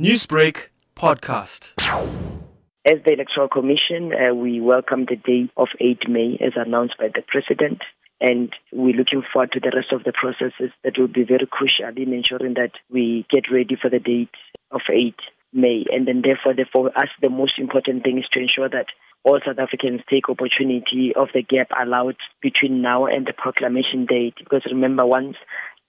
Newsbreak podcast. As the Electoral Commission, uh, we welcome the day of 8 May as announced by the President. And we're looking forward to the rest of the processes that will be very crucial in ensuring that we get ready for the date of 8 May. And then therefore, for us, the most important thing is to ensure that all South Africans take opportunity of the gap allowed between now and the proclamation date. Because remember, once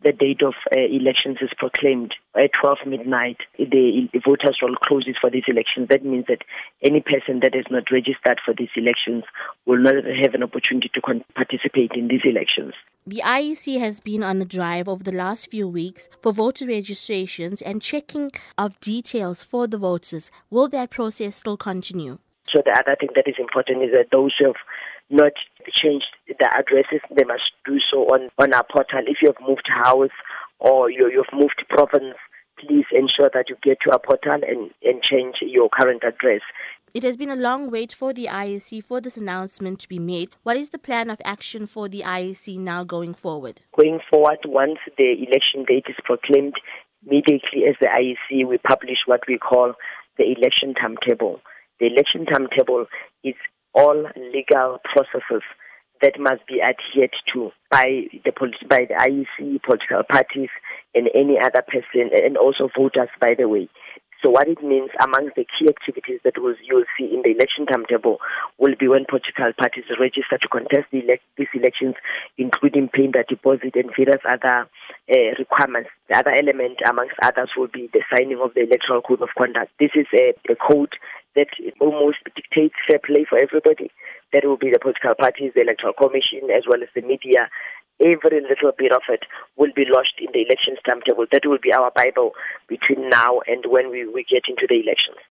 the date of uh, elections is proclaimed at 12 midnight, the voters roll closes for these elections. That means that any person that is not registered for these elections will not have an opportunity to con- participate in these elections. The IEC has been on a drive over the last few weeks for voter registrations and checking of details for the voters. Will that process still continue? So the other thing that is important is that those who have not changed the addresses, they must do so on, on our portal. If you have moved house or you, you've moved province, please ensure that you get to our portal and, and change your current address. It has been a long wait for the IEC for this announcement to be made. What is the plan of action for the IEC now going forward? Going forward, once the election date is proclaimed, immediately as the IEC, we publish what we call the election timetable. The election timetable is all legal processes that must be adhered to by the by the IEC, political parties, and any other person, and also voters, by the way. So what it means amongst the key activities that we'll, you'll see in the election timetable will be when political parties register to contest the these elections, including paying the deposit and various other uh, requirements. The other element, amongst others, will be the signing of the Electoral Code of Conduct. This is a, a code that almost dictates fair play for everybody. That will be the political parties, the Electoral Commission, as well as the media. Every little bit of it will be lodged in the elections timetable. That will be our Bible between now and when we, we get into the elections.